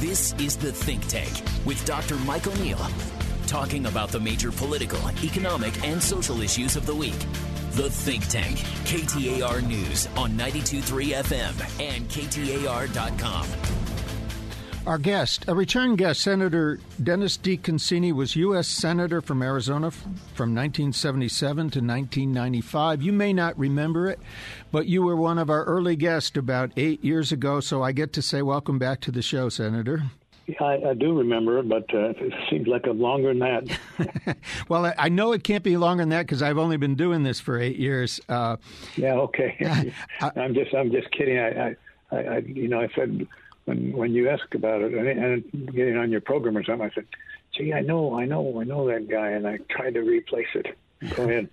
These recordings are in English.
This is The Think Tank with Dr. Mike O'Neill, talking about the major political, economic, and social issues of the week. The Think Tank, KTAR News on 92.3 FM and KTAR.com. Our guest, a return guest, Senator Dennis DeConcini, was U.S. Senator from Arizona from 1977 to 1995. You may not remember it, but you were one of our early guests about eight years ago, so I get to say welcome back to the show, Senator. I, I do remember it, but uh, it seems like a longer than that. well, I, I know it can't be longer than that because I've only been doing this for eight years. Uh, yeah, okay. I, am just, I'm just kidding. I, I, you know, I said when when you ask about it and, and getting on your program or something, I said, "Gee, I know, I know, I know that guy," and I tried to replace it. Go ahead.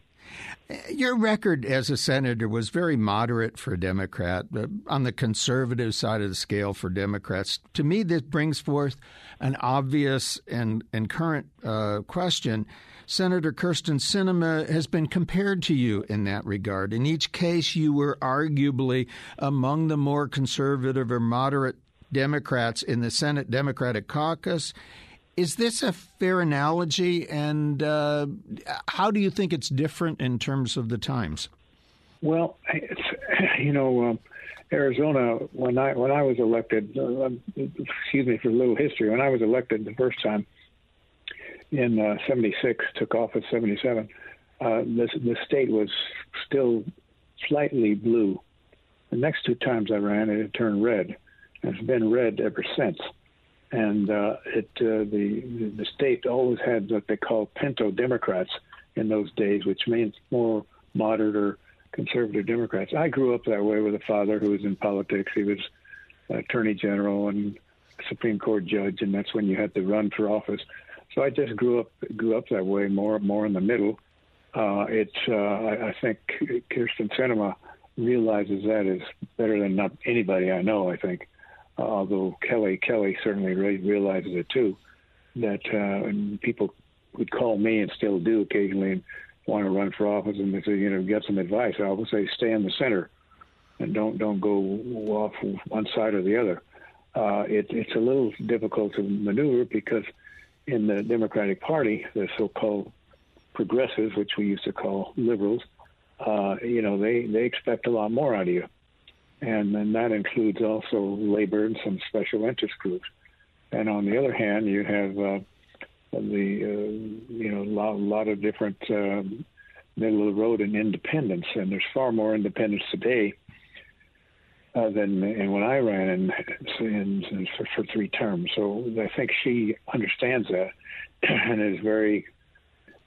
Your record as a senator was very moderate for a Democrat, on the conservative side of the scale for Democrats. To me, this brings forth an obvious and, and current uh, question. Senator Kyrsten Sinema has been compared to you in that regard. In each case, you were arguably among the more conservative or moderate Democrats in the Senate Democratic caucus. Is this a fair analogy? And uh, how do you think it's different in terms of the times? Well, you know, um, Arizona when I when I was elected. Uh, excuse me for a little history. When I was elected the first time in '76, uh, took office '77. Uh, the the state was still slightly blue. The next two times I ran, it had turned red. It's been red ever since. And uh, it uh, the the state always had what they call pinto Democrats in those days, which means more moderate or conservative Democrats. I grew up that way with a father who was in politics. He was attorney general and Supreme Court judge, and that's when you had to run for office. So I just grew up grew up that way, more more in the middle. Uh, it's uh, I, I think Kyrsten Sinema realizes that is better than not anybody I know. I think although Kelly Kelly certainly re- realizes it too, that uh, people would call me and still do occasionally and want to run for office and they say, you know, get some advice. I always say, stay in the center and don't don't go off one side or the other. Uh, it, it's a little difficult to maneuver because in the Democratic Party, the so-called progressives, which we used to call liberals, uh, you know, they they expect a lot more out of you and then that includes also labor and some special interest groups. And on the other hand, you have uh, the uh, you know a lot, lot of different uh, middle of the road and independents, and there's far more independents today uh, than and when I ran in, in, in for, for, three terms. So I think she understands that and is very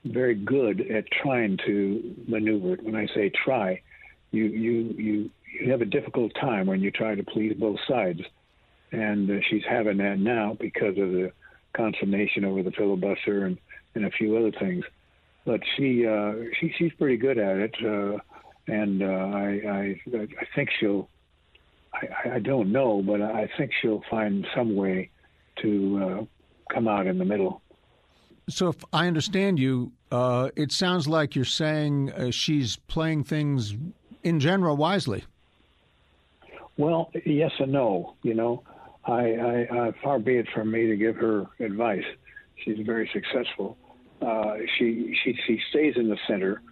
very good at trying to maneuver. It. When I say try, you you you you have a difficult time when you try to please both sides, and uh, she's having that now because of the consummation over the filibuster and, and a few other things. But she uh, she she's pretty good at it, uh, and uh, I, I I think she'll. I, I don't know, but I think she'll find some way to uh, come out in the middle. So, if I understand you, uh, it sounds like you're saying uh, she's playing things in general wisely. Well, yes and no. You know, I, I, I far be it from me to give her advice. She's very successful. Uh, she she she stays in the center,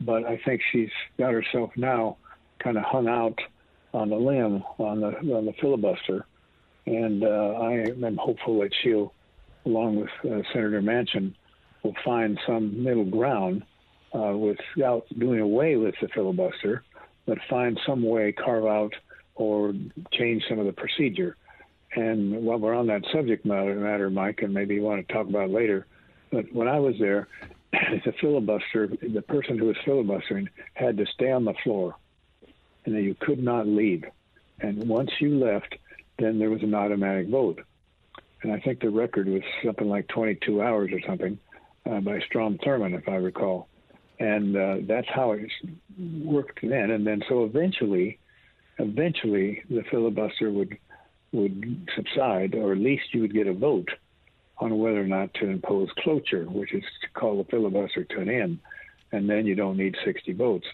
but I think she's got herself now kind of hung out on the limb on the on the filibuster, and uh, I am hopeful that she'll, along with uh, Senator Manchin, will find some middle ground uh, without doing away with the filibuster, but find some way carve out or change some of the procedure. And while we're on that subject matter, matter, Mike, and maybe you want to talk about later, but when I was there, the filibuster, the person who was filibustering had to stay on the floor, and you could not leave. And once you left, then there was an automatic vote. And I think the record was something like 22 hours or something uh, by Strom Thurmond, if I recall. And uh, that's how it worked then. And then so eventually, eventually the filibuster would would subside, or at least you would get a vote on whether or not to impose cloture, which is to call the filibuster to an end, and then you don't need 60 votes.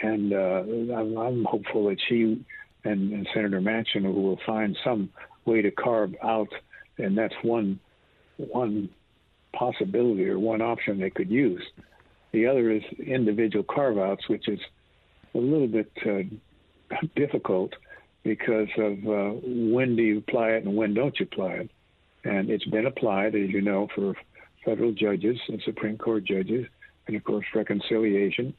And uh, I'm, I'm, hopeful that she and, and Senator Manchin will find some way to carve out, and that's one one possibility or one option they could use. The other is individual carve outs, which is a little bit uh, difficult because of uh, when do you apply it and when don't you apply it. And it's been applied, as you know, for federal judges and Supreme Court judges, and of course reconciliation.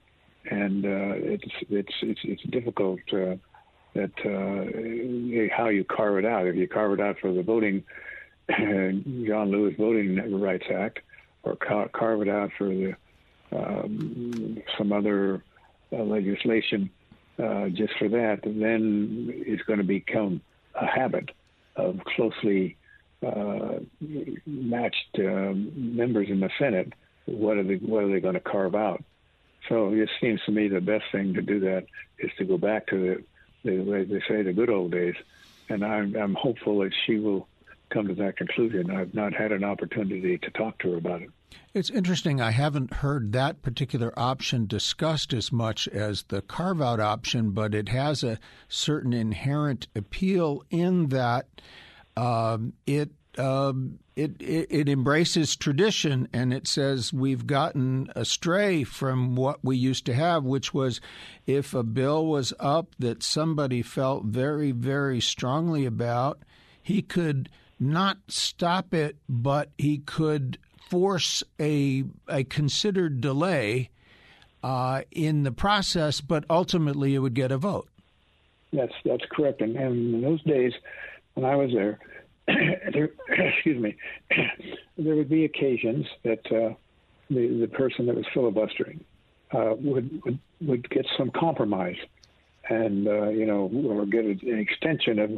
And uh, it's it's it's it's difficult uh, that uh, how you carve it out. If you carve it out for the voting John Lewis Voting Rights Act, or car- carve it out for the um, some other uh, legislation uh, just for that, then it's going to become a habit of closely uh, matched um, members in the Senate. What are they What are they going to carve out? So it seems to me the best thing to do that is to go back to the, the way they say the good old days, and I'm, I'm hopeful that she will come to that conclusion. I've not had an opportunity to talk to her about it. It's interesting. I haven't heard that particular option discussed as much as the carve out option, but it has a certain inherent appeal in that um, it, um, it, it it embraces tradition and it says we've gotten astray from what we used to have, which was if a bill was up that somebody felt very very strongly about, he could not stop it, but he could force a a considered delay uh, in the process, but ultimately it would get a vote. That's that's correct. And, and in those days, when I was there, there excuse me, there would be occasions that uh, the the person that was filibustering uh, would, would would get some compromise, and uh, you know, or get an extension of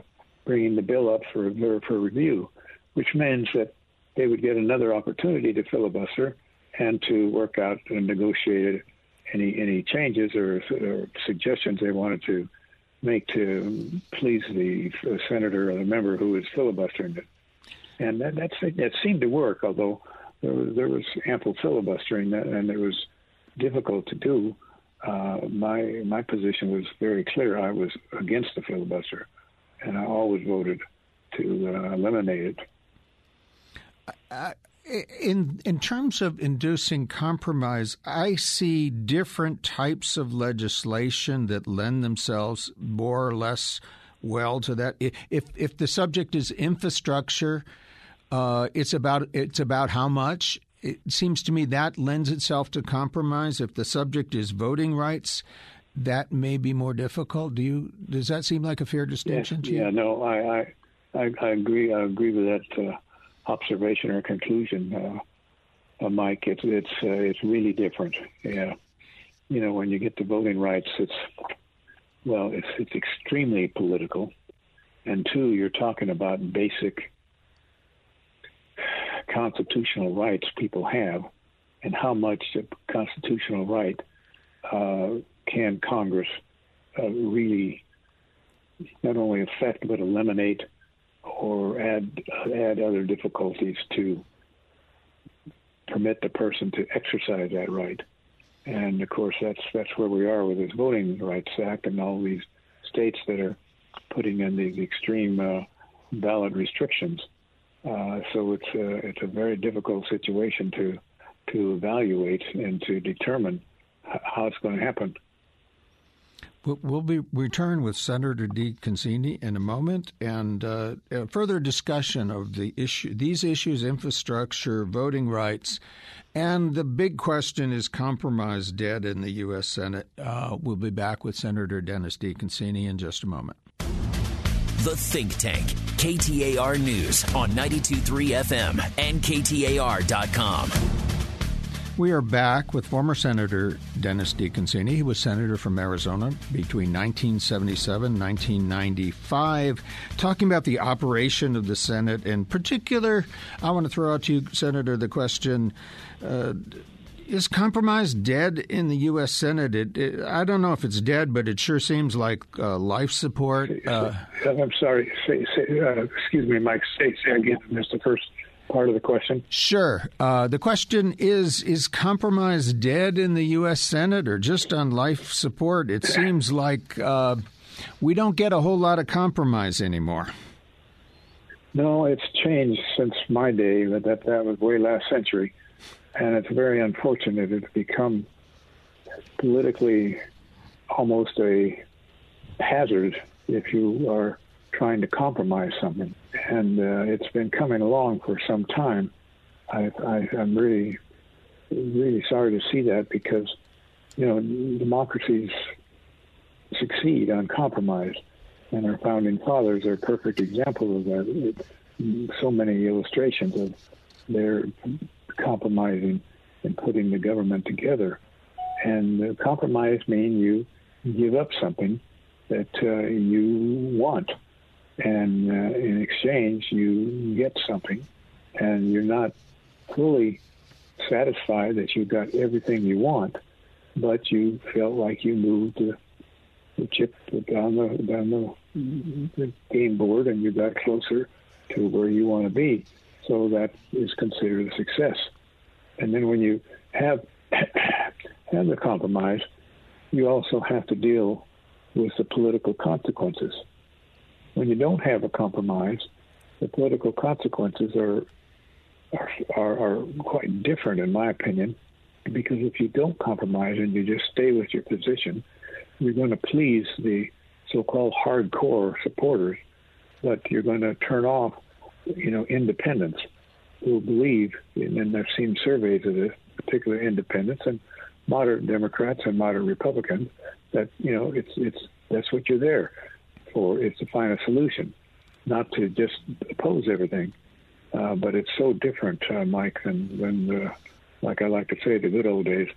bringing the bill up for for review, which means that they would get another opportunity to filibuster and to work out and negotiate any any changes or, or suggestions they wanted to make to please the senator or the member who was filibustering it. And that that's, that seemed to work, although there was, there was ample filibustering and it was difficult to do. Uh, my my position was very clear. I was against the filibuster and I always voted to uh, eliminate it. Uh, in in terms of inducing compromise, I see different types of legislation that lend themselves more or less well to that. If if the subject is infrastructure, uh, it's about it's about how much. It seems to me that lends itself to compromise. If the subject is voting rights, that may be more difficult. Do you? Does that seem like a fair distinction to you? Yeah, no, I, I, I agree. I agree with that uh, observation or conclusion, uh, uh, Mike. It's it's uh, it's really different. Yeah, you know, when you get to voting rights, it's well, it's it's extremely political, and two, you're talking about basic constitutional rights people have, and how much a constitutional right uh, can Congress really not only affect but eliminate or add add other difficulties to permit the person to exercise that right. And of course, that's that's where we are with this Voting Rights Act and all these states that are putting in these extreme uh, ballot restrictions. Uh, so it's a, it's a very difficult situation to to evaluate and to determine how it's going to happen. We'll be return with Senator DeConcini in a moment, and uh, further discussion of the issue, these issues, infrastructure, voting rights, and the big question is compromise dead in the U.S. Senate. Uh, we'll be back with Senator Dennis DeConcini in just a moment. The Think Tank, KTAR News on 92.3 FM and KTAR.com. We are back with former Senator Dennis DeConcini. He was senator from Arizona between 1977 and 1995, talking about the operation of the Senate. In particular, I want to throw out to you, Senator, the question. Uh, is compromise dead in the U.S. Senate? It, it, I don't know if it's dead, but it sure seems like uh, life support. Uh, I'm sorry. Say, say, uh, excuse me, Mike. Say, say again. I missed the first part of the question? Sure. Uh, the question is Is compromise dead in the U.S. Senate or just on life support? It seems like. Uh, we don't get a whole lot of compromise anymore. No, it's changed since my day, but that that was way last century, and it's very unfortunate. It's become politically almost a hazard if you are trying to compromise something, and uh, it's been coming along for some time. I, I'm really, really sorry to see that because, you know, democracies succeed on compromise and our founding fathers are perfect examples of that. It, so many illustrations of their compromising and putting the government together. And compromise means you give up something that uh, you want, and uh, in exchange you get something, and you're not fully satisfied that you got everything you want, but you felt like you moved the, the chip down the down the the game board and you got closer to where you want to be. So that is considered a success. And then when you have have the compromise, you also have to deal with the political consequences. When you don't have a compromise, the political consequences are are, are, quite different, in my opinion, because if you don't compromise and you just stay with your position, you're going to please the so-called hardcore supporters, but you're going to turn off, you know, independents who believe, and I've seen surveys of this, particular independents and moderate Democrats and moderate Republicans, that you know it's it's that's what you're there for. It's to find a solution, not to just oppose everything. Uh, but it's so different, uh, Mike, than than uh, like I like to say, the good old days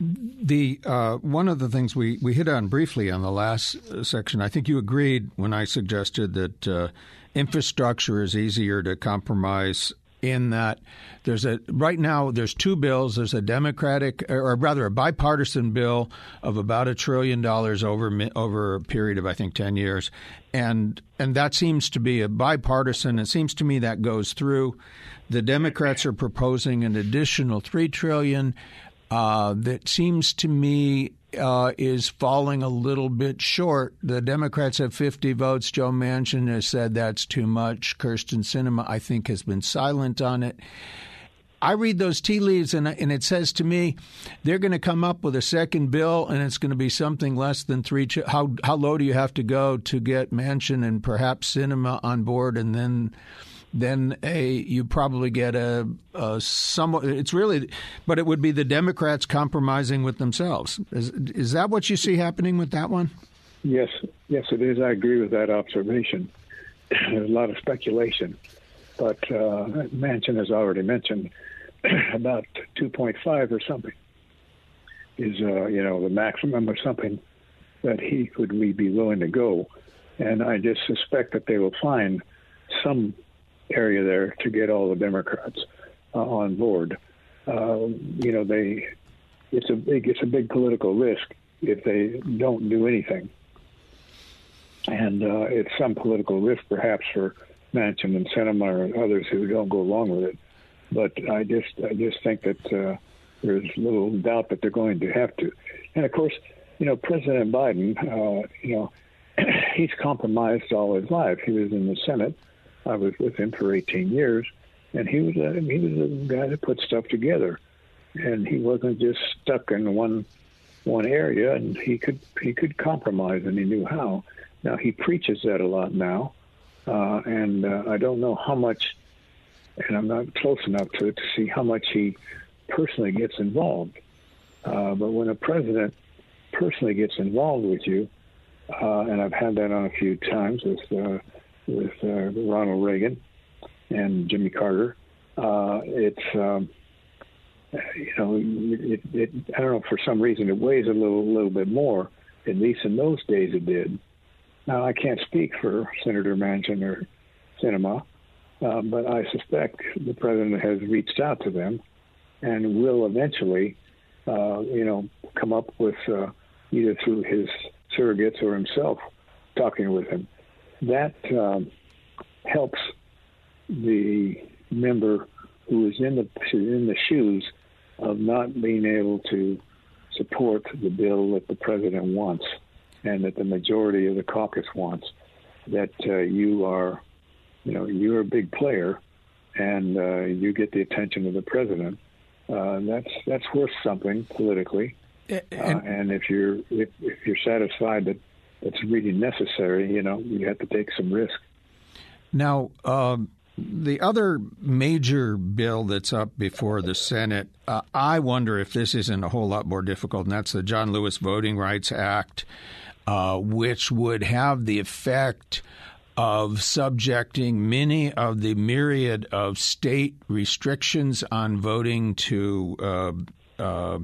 the uh, one of the things we, we hit on briefly on the last uh, section, I think you agreed when I suggested that uh, infrastructure is easier to compromise in that there's a right now there's two bills. There's a democratic or rather a bipartisan bill of about a trillion dollars over over a period of I think 10 years. And and that seems to be a bipartisan. It seems to me that goes through. The Democrats are proposing an additional 3 trillion uh, that seems to me uh, is falling a little bit short. The Democrats have 50 votes. Joe Manchin has said that's too much. Kyrsten Sinema, I think, has been silent on it. I read those tea leaves and, and it says to me they're going to come up with a second bill and it's going to be something less than three. How how low do you have to go to get Manchin and perhaps Sinema on board and then then a you probably get a, a somewhat. It's really, but it would be the Democrats compromising with themselves. Is is that what you see happening with that one? Yes, yes, it is. I agree with that observation. There's a lot of speculation, but uh, Manchin has already mentioned about 2.5 or something is uh, you know the maximum or something that he would be willing to go, and I just suspect that they will find some area there to get all the Democrats uh, on board. Uh, you know, they it's a big it's a big political risk if they don't do anything, and uh, it's some political risk perhaps for Manchin and Sinema and others who don't go along with it. But I just I just think that uh, there's little doubt that they're going to have to, and of course, you know, President Biden, uh, you know, he's compromised all his life. He was in the Senate I was with him for 18 years, and he was a, he was a guy that put stuff together, and he wasn't just stuck in one one area, and he could he could compromise, and he knew how. Now he preaches that a lot now, uh, and uh, I don't know how much, and I'm not close enough to it to see how much he personally gets involved. Uh, but when a president personally gets involved with you, uh, and I've had that on a few times with uh, with uh, Ronald Reagan and Jimmy Carter. Uh, it's um, you know it, it, I don't know for some reason it weighs a little little bit more. At least in those days it did. Now I can't speak for Senator Manchin or Sinema, uh, but I suspect the president has reached out to them and will eventually, uh, you know, come up with uh, either through his surrogates or himself talking with him that um, helps the member who is in the in the shoes of not being able to support the bill that the president wants. and that the majority of the caucus wants, that uh, you are, you know, you're a big player, and uh, you get the attention of the president. Uh, that's that's worth something politically. And, uh, and if you're if, if you're satisfied that it's really necessary, you know, you have to take some risk. Now, um, the other major bill that's up before the Senate, uh, I wonder if this isn't a whole lot more difficult, and that's the John Lewis Voting Rights Act, uh, which would have the effect of subjecting many of the myriad of state restrictions on voting to uh, uh,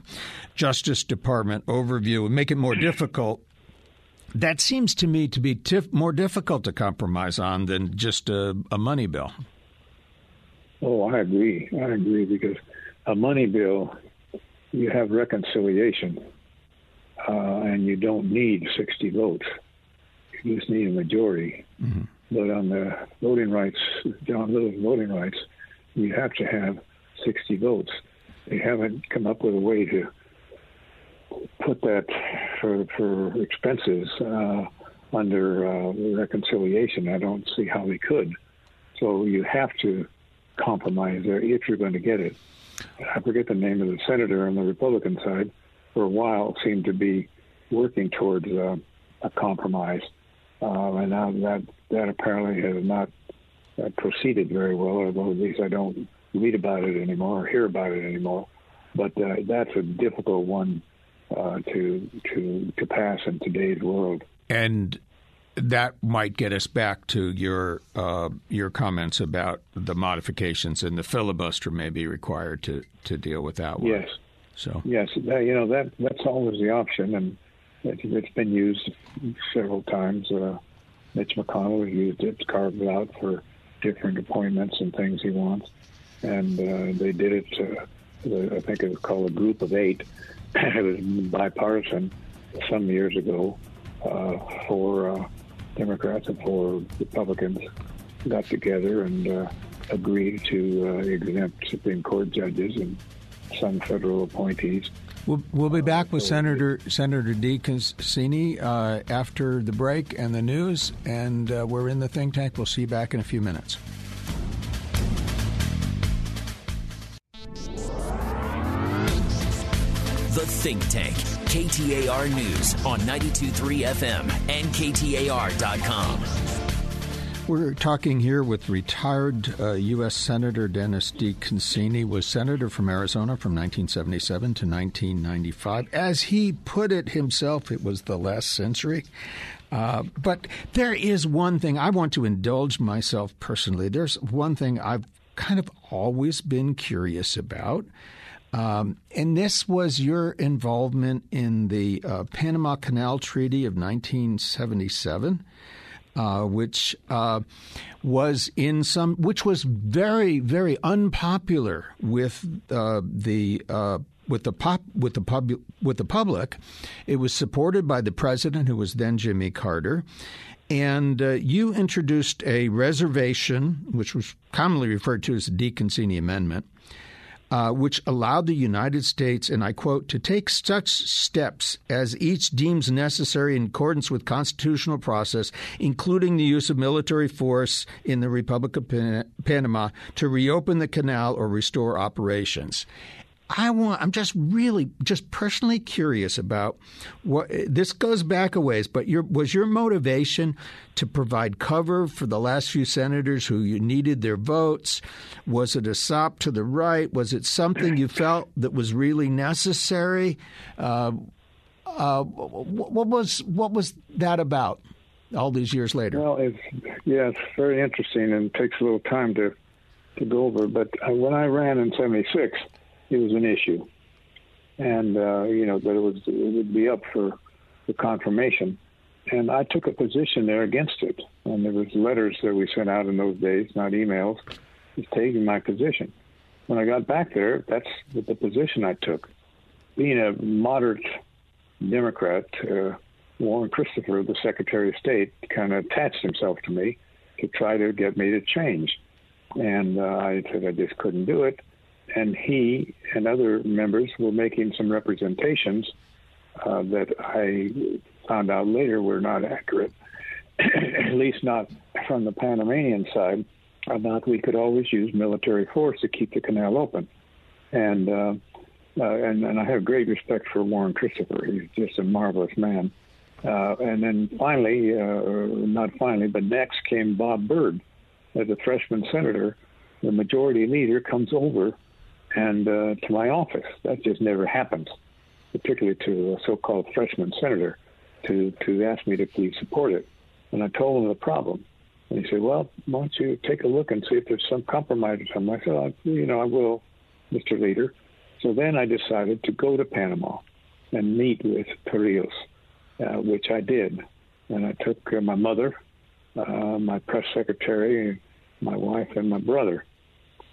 Justice Department overview and make it more difficult. That seems to me to be tif- more difficult to compromise on than just a, a money bill. Oh, I agree. I agree because a money bill, you have reconciliation, uh, and you don't need 60 votes. You just need a majority. Mm-hmm. But on the voting rights, John Lewis voting rights, you have to have 60 votes. They haven't come up with a way to put that for for expenses uh, under uh, reconciliation. I don't see how they could. So you have to compromise there if you're going to get it. I forget the name of the senator on the Republican side. For a while, seemed to be working towards uh, a compromise, uh, and now that that apparently has not uh, proceeded very well. Although at least I don't read about it anymore or hear about it anymore. But uh, that's a difficult one uh, to to to pass in today's world. And that might get us back to your uh, your comments about the modifications and the filibuster may be required to, to deal with that one. Yes. So yes, you know that that's always the option, and it, has been used several times. Uh, Mitch McConnell used it, carved it out for different appointments and things he wants, and uh, they did it. Uh, I think it was called a Group of Eight. It was bipartisan some years ago uh, for uh, Democrats and for Republicans got together and uh, agreed to uh, exempt Supreme Court judges and some federal appointees. We'll, we'll be back with Senator Senator DeConcini uh, after the break and the news, and uh, we're in the think tank. We'll see you back in a few minutes. Think Tank KTAR News on 92.3 FM and KTAR.com. We're talking here with retired uh, U.S. Senator Dennis DeConcini, was senator from Arizona from 1977 to 1995. As he put it himself, it was the last century. Uh, but there is one thing I want to indulge myself personally. There's one thing I've kind of always been curious about. Um, and this was your involvement in the uh, Panama Canal Treaty of 1977. Uh, which uh, was in some, which was very, very unpopular with uh, the uh, with the pop with the pub with the public. It was supported by the president, who was then Jimmy Carter, and uh, you introduced a reservation, which was commonly referred to as the DeConcini Amendment, uh, which allowed the United States, and I quote, to take such steps as each deems necessary in accordance with constitutional process, including the use of military force in the Republic of Panama to reopen the canal or restore operations. I want. I'm just really, just personally curious about what this goes back a ways. But your was your motivation to provide cover for the last few senators who you needed their votes? Was it a sop to the right? Was it something you felt that was really necessary? Uh, uh, what was what was that about? All these years later. Well, it's yeah, it's very interesting and takes a little time to to go over. But uh, when I ran in '76 it was an issue, and uh, you know that it was it would be up for for confirmation. And I took a position there against it, and there was letters that we sent out in those days, not emails, taking my position. When I got back there, that's the position I took. Being a moderate Democrat, uh, Warren Christopher, the Secretary of State, kind of attached himself to me to try to get me to change. And uh, I said I just couldn't do it and he and other members were making some representations uh, that I found out later were not accurate, at least not from the Panamanian side, about we could always use military force to keep the canal open. And uh, uh, and, and I have great respect for Warren Christopher. He's just a marvelous man. Uh, and then finally, uh, not finally, but next came Bob Byrd as a freshman senator. The majority leader comes over and uh, to my office. That just never happens, particularly to a so-called freshman senator, to to ask me to please support it. And I told him the problem. And he said, "Well, why don't you take a look and see if there's some compromise or something?" I said, oh, "You know, I will, Mr. Leader." So then I decided to go to Panama and meet with Torrijos, uh, which I did. And I took uh, my mother, uh, my press secretary, my wife, and my brother.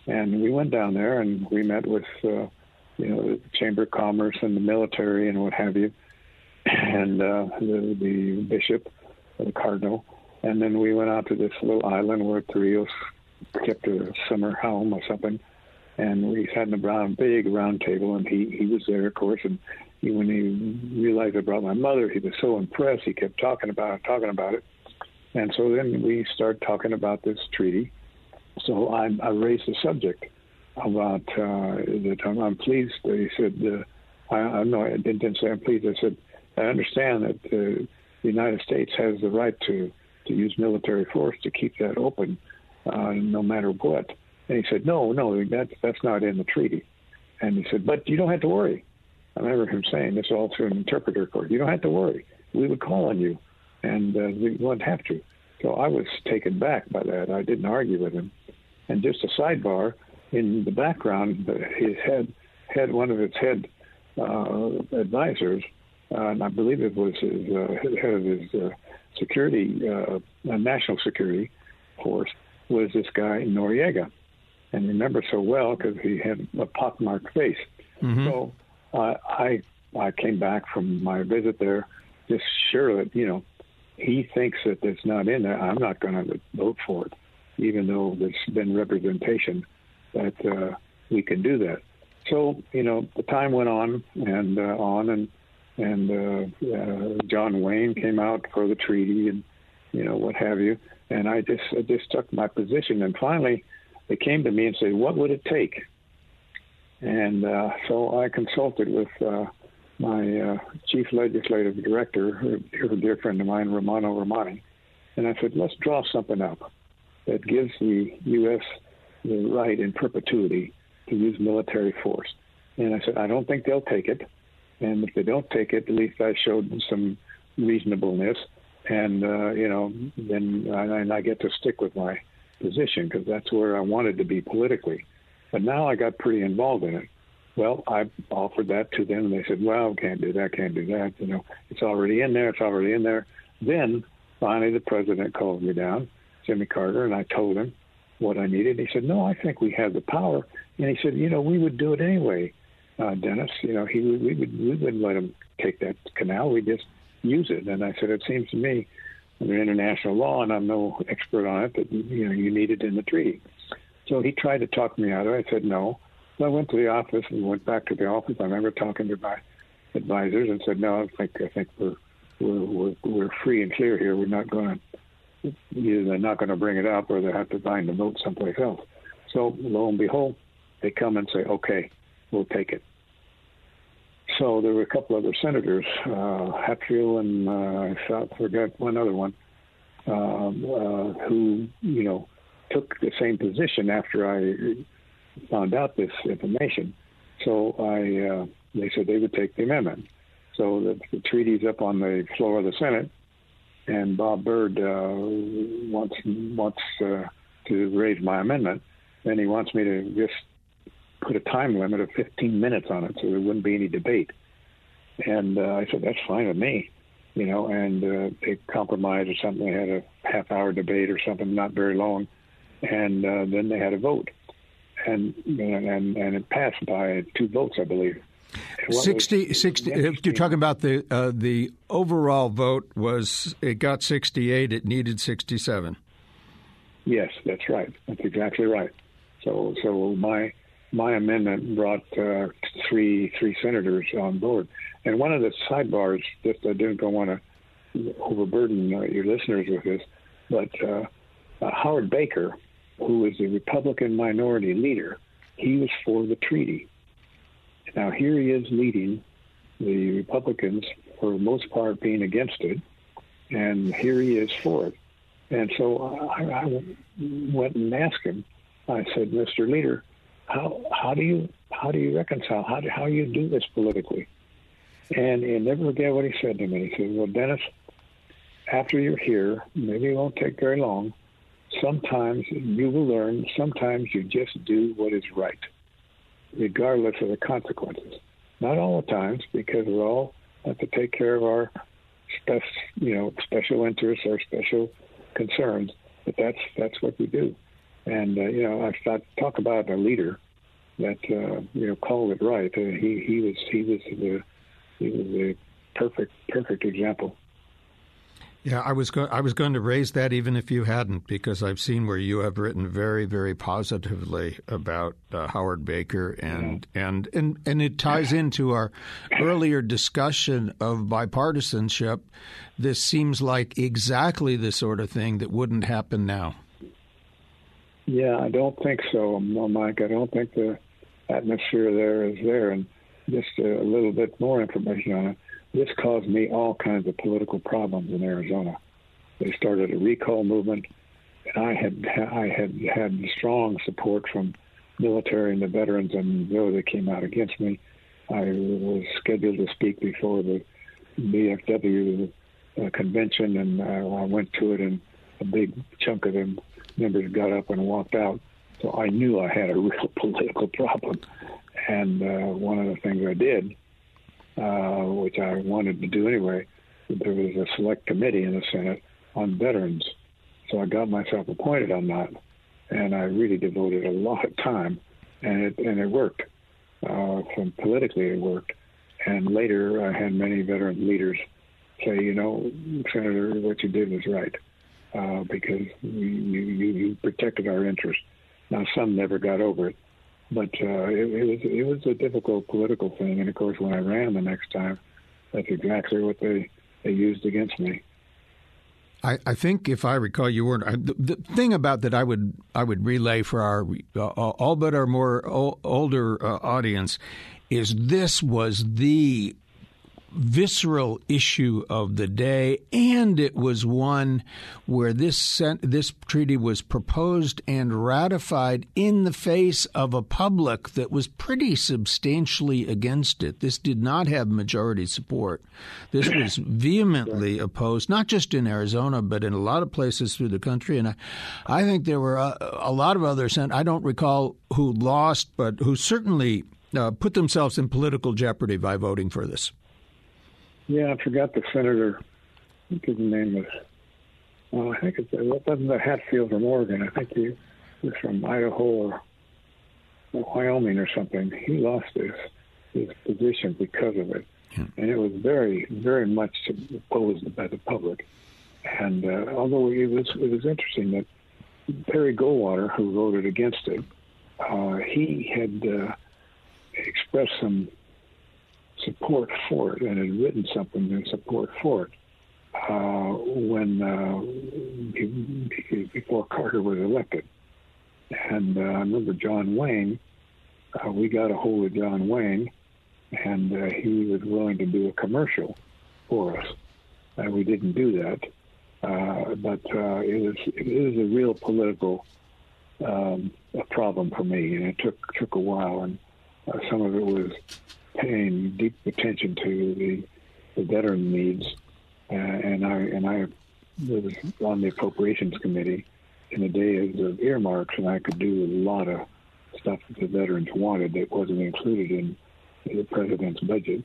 And we went down there and we met with, uh, you know, the Chamber of Commerce and the military and what have you, and uh, the, the bishop, the cardinal. And then we went out to this little island where Torrijos kept a summer home or something and we sat in a brown, big round table, and he he was there, of course. And he, when he realized I brought my mother, he was so impressed. He kept talking about it, talking about it, and so then we started talking about this treaty. So I, I raised the subject about uh, that I'm, I'm pleased. He said, uh, I, I no, I didn't say I'm pleased. I said I understand that uh, the United States has the right to to use military force to keep that open, uh, no matter what. And he said, no, no, that's, that's not in the treaty. And he said, but you don't have to worry. I remember him saying this all through an interpreter court. You don't have to worry. We would call on you, and uh, we wouldn't have to. So I was taken back by that. I didn't argue with him. And just a sidebar, in the background, his head had one of his head uh, advisors, uh, and I believe it was his uh, head of his uh, security, uh, national security force, was this guy Noriega and remember so well because he had a pockmarked face. Mm-hmm. So uh, I I came back from my visit there, just sure that you know he thinks that it's not in there. I'm not going to vote for it, even though there's been representation that uh, we can do that. So you know the time went on and uh, on and and uh, uh, John Wayne came out for the treaty and you know what have you. And I just I just stuck my position. And finally, they came to me and said, "What would it take?" And uh, so I consulted with uh, my uh, chief legislative director, a dear friend of mine, Romano Romani, and I said, "Let's draw something up that gives the U.S. the right in perpetuity to use military force." And I said, "I don't think they'll take it, and if they don't take it, at least I showed some reasonableness." And uh, you know, then I, I get to stick with my position because that's where I wanted to be politically. But now I got pretty involved in it. Well, I offered that to them, and they said, "Well, can't do that, can't do that. You know, it's already in there. It's already in there." Then finally, the president called me down, Jimmy Carter, and I told him what I needed. He said, "No, I think we have the power." And he said, "You know, we would do it anyway, uh, Dennis. You know, he we would we wouldn't let him take that canal. We just use it." And I said, "It seems to me." under international law, and I'm no expert on it, but you know you need it in the treaty. So he tried to talk me out of it. I said no. So I went to the office and went back to the office. I remember talking to my advisors and said, no, I think I think we're we're we're, we're free and clear here. We're not going to either they're not going to bring it up or they have to find the vote someplace else. So lo and behold, they come and say, okay, we'll take it. So there were a couple other senators, uh, Hatfield and uh, I forget one other one, um, uh, who you know took the same position after I found out this information. So I uh, they said they would take the amendment. So the, the treaty's up on the floor of the Senate, and Bob Byrd uh, wants wants uh, to raise my amendment. Then he wants me to just put a time limit of 15 minutes on it so there wouldn't be any debate. And uh, I said, that's fine with me, you know, and uh, they compromised or something. They had a half hour debate or something, not very long. And uh, then they had a vote. And, and, and it passed by two votes, I believe. 60, 60 you're talking about the uh, the overall vote was it got 68 it needed 67 yes that's right. That's exactly right. So so my my amendment brought uh, three three senators on board, And one of the sidebars, just I didn't want to overburden uh, your listeners with this, but uh, uh, Howard Baker, who was the Republican minority leader, he was for the treaty. Now here he is leading the Republicans, for the most part, being against it, and here he is for it. And so I, I went and asked him. I said, "Mr. Leader, how how do you how do you reconcile? How do how you do this politically?" And he never forget what he said to me. He said, "Well, Dennis, after you're here, maybe it won't take very long. Sometimes you will learn. Sometimes you just do what is right, regardless of the consequences. Not all the times, because we all have to take care of our, spec, you know, special interests, our special concerns. But that's that's what we do. And uh, you know, I thought talk about a leader that uh, you know called it right. Uh, he he was he was the he was the perfect perfect example. Yeah, I was go- I was going to raise that even if you hadn't, because I've seen where you have written very very positively about uh, Howard Baker, and, and and and it ties into our earlier discussion of bipartisanship. This seems like exactly the sort of thing that wouldn't happen now. Yeah, I don't think so, Mike. I don't think the atmosphere there is there, and just a little bit more information on it this caused me all kinds of political problems in Arizona. They started a recall movement, and I had I had had strong support from military and the veterans, and though they came out against me, I was scheduled to speak before the VFW uh, convention, and uh, I went to it, and a big chunk of them members got up and walked out. So I knew I had a real political problem, and uh, one of the things I did uh, which I wanted to do anyway. There was a select committee in the Senate on veterans, so I got myself appointed on that, and I really devoted a lot of time, and it and it worked. Uh, from politically, it worked, and later I had many veteran leaders say, you know, Senator, what you did was right uh, because you, you, you protected our interests. Now some never got over it, but uh, it, it was it was a difficult political thing, and of course, when I ran the next time, that's exactly what they they used against me. I, I think, if I recall, you weren't. The, the, thing about that, I would I would relay for our uh, all but our more o- older uh, audience is this was the visceral issue of the day, and it was one where this this treaty was proposed and ratified in the face of a public that was pretty substantially against it. This did not have majority support. This was vehemently opposed, not just in Arizona, but in a lot of places through the country. And I, I think there were a, a lot of others, and I don't recall who lost, but who certainly uh, put themselves in political jeopardy by voting for this. Yeah, I forgot the senator. I think his name was. Well, I think it's what wasn't that Hatfield from Oregon. I think he was from Idaho or, Wyoming or something. He lost his his position because of it, yeah. and it was very very much opposed by the public. And uh, although it was it was interesting that Barry Goldwater, who voted against it, uh, he had uh, expressed some support for it and had written something in support for it uh, when uh, before Carter was elected. And uh, I remember John Wayne. Uh, we got a hold of John Wayne, and uh, he was willing to do a commercial for us. And we didn't do that, uh, but it was it was a real political um, problem for me, and it took took a while, and some of it was paying deep attention to the, the veteran needs, uh, and I and I was on the appropriations committee in the days of earmarks, and I could do a lot of stuff that the veterans wanted that wasn't included in the president's budget.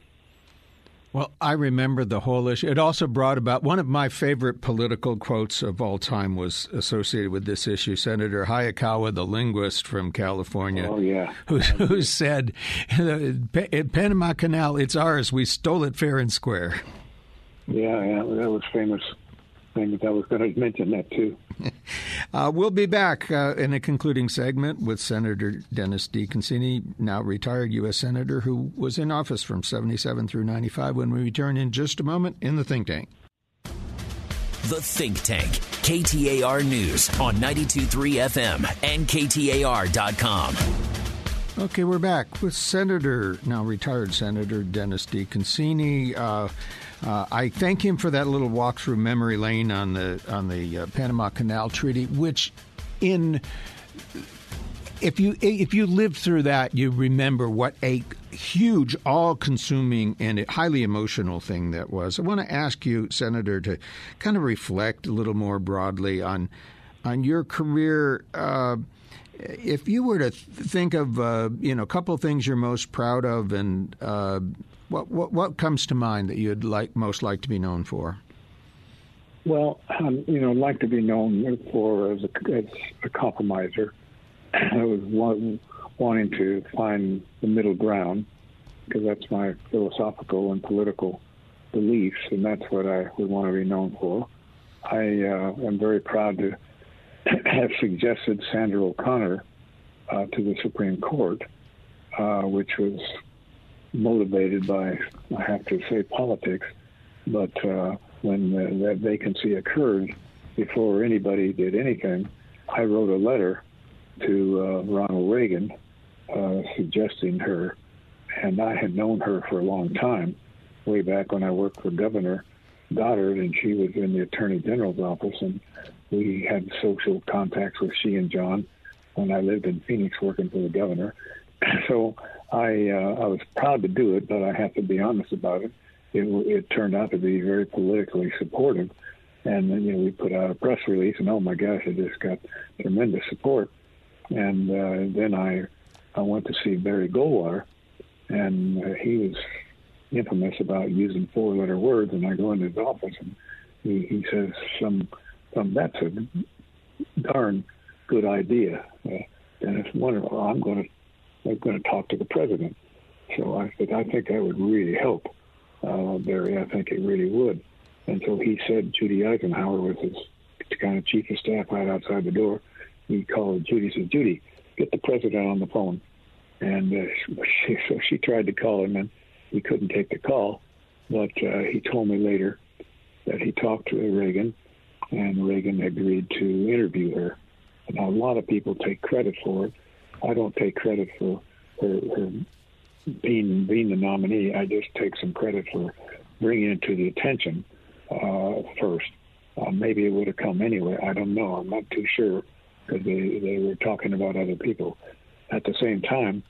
Well, I remember the whole issue. It also brought about one of my favorite political quotes of all time was associated with this issue. Senator Hayakawa, the linguist from California, oh, yeah. who, oh, who said, Panama Canal, it's ours. We stole it fair and square. Yeah, yeah, that was famous. Famous. I was going to mention that too. uh, we'll be back uh, in a concluding segment with Senator Dennis DeConcini, now retired U.S. Senator who was in office from 77 through 95, when we return in just a moment in the Think Tank. The Think Tank, KTAR News on 92.3 FM and KTAR.com. Okay, we're back with Senator, now retired Senator Dennis DeConcini. Uh, uh, I thank him for that little walk through memory lane on the on the uh, Panama Canal Treaty, which in if you if you lived through that, you remember what a huge, all-consuming, and highly emotional thing that was. I want to ask you, Senator, to kind of reflect a little more broadly on on your career. Uh, if you were to think of uh, you know a couple of things you're most proud of, and uh, what, what what comes to mind that you'd like most like to be known for? Well, um, you know, I'd like to be known for as a, as a compromiser. I was one, wanting to find the middle ground because that's my philosophical and political beliefs, and that's what I would want to be known for. I uh, am very proud to have suggested Sandra O'Connor uh, to the Supreme Court, uh, which was motivated by, I have to say, politics. But uh, when the, that vacancy occurred, before anybody did anything, I wrote a letter to uh, Ronald Reagan uh, suggesting her, and I had known her for a long time, way back when I worked for Governor Goddard, and she was in the Attorney General's office, and we had social contacts with she and John when I lived in Phoenix working for the governor. So I uh, I was proud to do it, but I have to be honest about it. It, it turned out to be very politically supportive, and then, you know we put out a press release, and oh my gosh, it just got tremendous support. And uh, then I I went to see Barry Goldwater, and uh, he was infamous about using four-letter words. And I go into his office, and he, he says some some that's a darn good idea. Uh, and it's wonderful. I'm going to I'm going to talk to the president. So I said, I think that would really help, uh, Barry. I think it really would. And so he said Judy Eisenhower was his kind of chief of staff right outside the door. He called Judy, said, Judy, get the president on the phone. And uh, she, so she tried to call him, and he couldn't take the call. But uh, he told me later that he talked to Reagan, and Reagan agreed to interview her. Now, a lot of people take credit for it. I don't take credit for her, her being being the nominee. I just take some credit for bringing it to the attention uh, first. Uh, maybe it would have come anyway. I don't know. I'm not too sure because they, they were talking about other people. At the same time,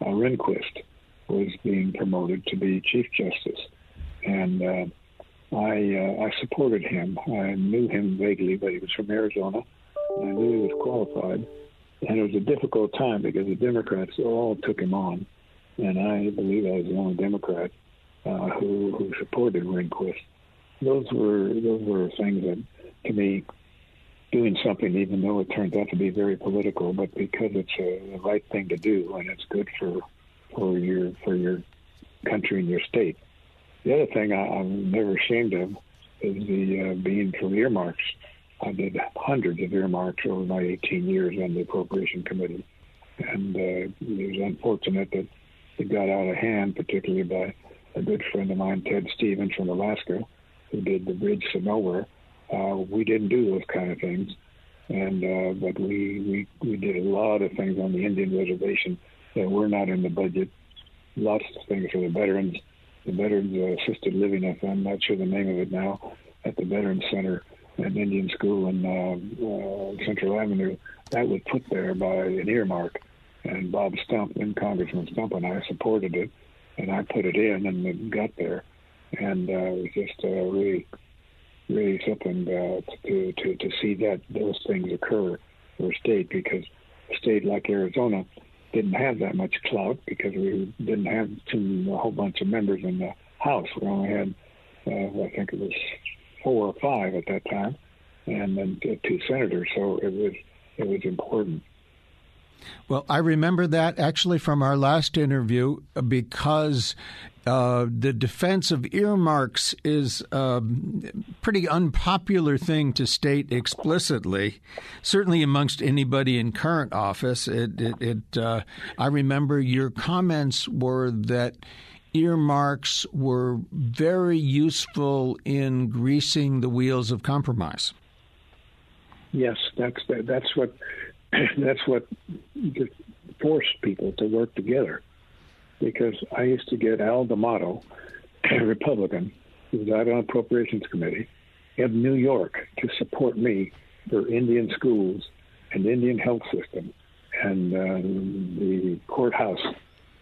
uh, Rehnquist was being promoted to be Chief Justice, and uh, I uh, I supported him. I knew him vaguely, but he was from Arizona. I knew he was qualified, and it was a difficult time because the Democrats all took him on, and I believe I was the only Democrat uh, who who supported Rehnquist. Those were those were things that, to me, doing something even though it turns out to be very political, but because it's a, the right thing to do and it's good for for your for your country and your state. The other thing I, I'm never ashamed of is the uh, being for earmarks. I did hundreds of earmarks over my 18 years on the appropriation committee, and uh, it was unfortunate that it got out of hand, particularly by a good friend of mine, Ted Stevens from Alaska, who did the Bridge to Nowhere. Uh, we didn't do those kind of things, and uh, but we, we we did a lot of things on the Indian reservation that were not in the budget. Lots of things for the veterans, the Veterans uh, Assisted Living. I'm not sure the name of it now, at the Veterans Center an Indian school in uh, uh, Central Avenue, that was put there by an earmark. And Bob Stump, then Congressman Stump, and I supported it, and I put it in, and it got there. And uh, it was just uh, really, really something uh, to, to to see that those things occur for a state because a state like Arizona didn't have that much clout because we didn't have a whole bunch of members in the House. We only had, uh, I think it was four or five at that time, and then two senators. So it was it was important. Well, I remember that actually from our last interview because uh, the defense of earmarks is a pretty unpopular thing to state explicitly, certainly amongst anybody in current office. It, it, it uh, I remember your comments were that earmarks were very useful in greasing the wheels of compromise. Yes, that's that's what that's what forced people to work together because I used to get Al D'Amato, a Republican, who was out on Appropriations Committee, in New York to support me for Indian schools and Indian health system and uh, the courthouse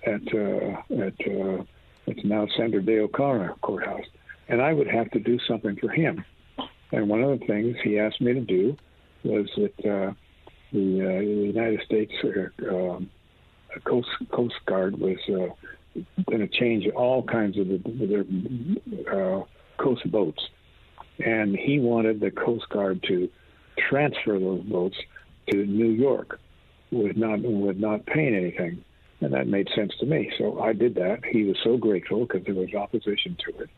at uh, at uh, it's now Sandra Day O'Connor courthouse, and I would have to do something for him. And one of the things he asked me to do was that uh, the uh, United States uh, um, Coast Coast Guard was uh, going to change all kinds of the, their uh, coast boats, and he wanted the Coast Guard to transfer those boats to New York with not with not paying anything, and that made sense to me. So I did that. He was so grateful because there was opposition to it,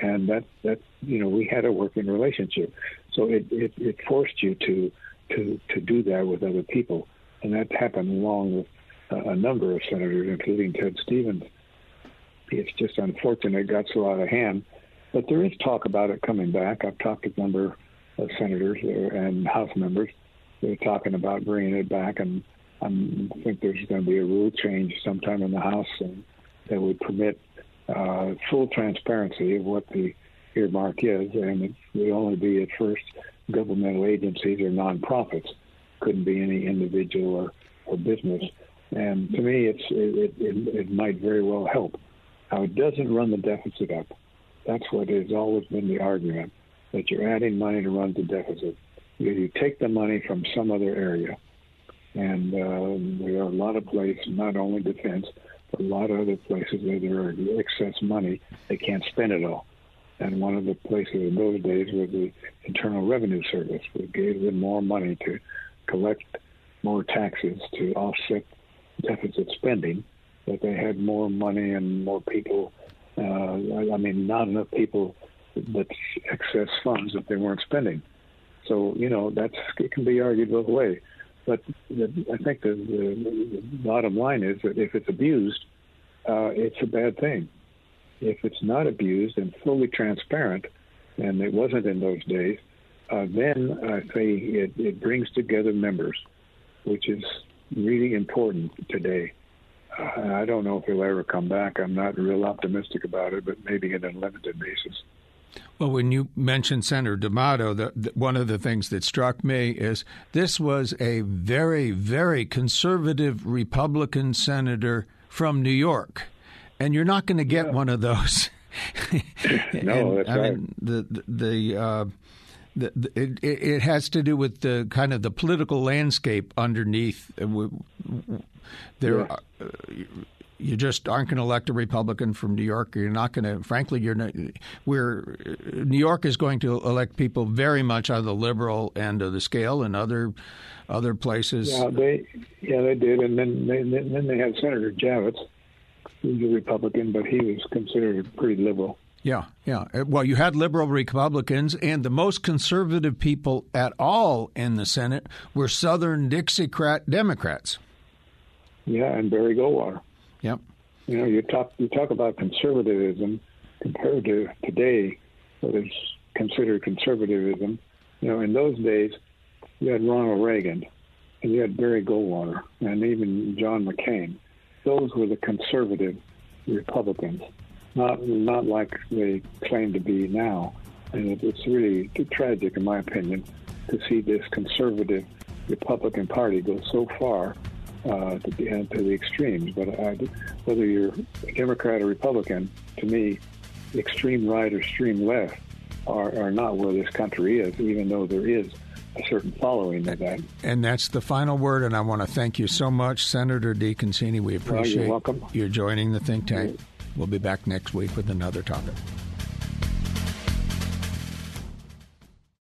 and that that you know we had a working relationship. So it it, it forced you to to to do that with other people, and that happened along with a number of senators, including Ted Stevens. It's just unfortunate it got so out of hand. But there is talk about it coming back. I've talked to a number of senators and House members. They're talking about bringing it back, and I think there's going to be a rule change sometime in the House that would permit uh, full transparency of what the earmark is, and it would only be at first governmental agencies or nonprofits. Couldn't be any individual or, or business. And to me, it's it, it, it might very well help. Now, it doesn't run the deficit up. That's what has always been the argument that you're adding money to run the deficit. You, you take the money from some other area, and uh, there are a lot of places, not only defense, but a lot of other places where there are excess money. They can't spend it all. And one of the places in those days was the Internal Revenue Service, which gave them more money to collect more taxes to offset deficit spending, that they had more money and more people. Uh, I mean, not enough people, but excess funds that they weren't spending. So you know that's it can be argued both ways. But the, I think the, the, bottom line is that if it's abused, uh, it's a bad thing. If it's not abused and fully transparent, and it wasn't in those days, uh, then I say it, it brings together members, which is really important today. Uh, I don't know if he'll ever come back. I'm not real optimistic about it, but maybe in a limited basis. Well, when you mentioned Senator D'Amato, the, the, one of the things that struck me is this was a very, very conservative Republican senator from New York, and you're not going to get yeah. one of those. no, and, that's I right. Mean, the the, the uh, the, it, it has to do with the kind of the political landscape underneath. Uh, there, yeah. uh, you just aren't going to elect a Republican from New York. You're not going to. Frankly, you're not. We're New York is going to elect people very much on the liberal end of the scale, and other other places. Yeah, they yeah they did, and then they, then they had Senator Javits, who's a Republican, but he was considered pretty liberal. Yeah, yeah. Uh, well, you had liberal Republicans, and the most conservative people at all in the Senate were Southern Dixiecrat Democrats. Yeah, and Barry Goldwater. Yep. You know, you talk you talk about conservatism compared to today, what is considered conservatism. You know, in those days, you had Ronald Reagan, and you had Barry Goldwater, and even John McCain. Those were the conservative Republicans not not like they claim to be now. And it's really tragic, in my opinion, to see this conservative Republican Party go so far uh, to, the, uh, to the extremes. But I, whether you're a Democrat or Republican, to me, extreme right or extreme left are, are not where this country is, even though there is a certain following of that. And that's the final word. And I want to thank you so much, Senator DeConcini. We appreciate well, you joining the think tank. We'll be back next week with another topic.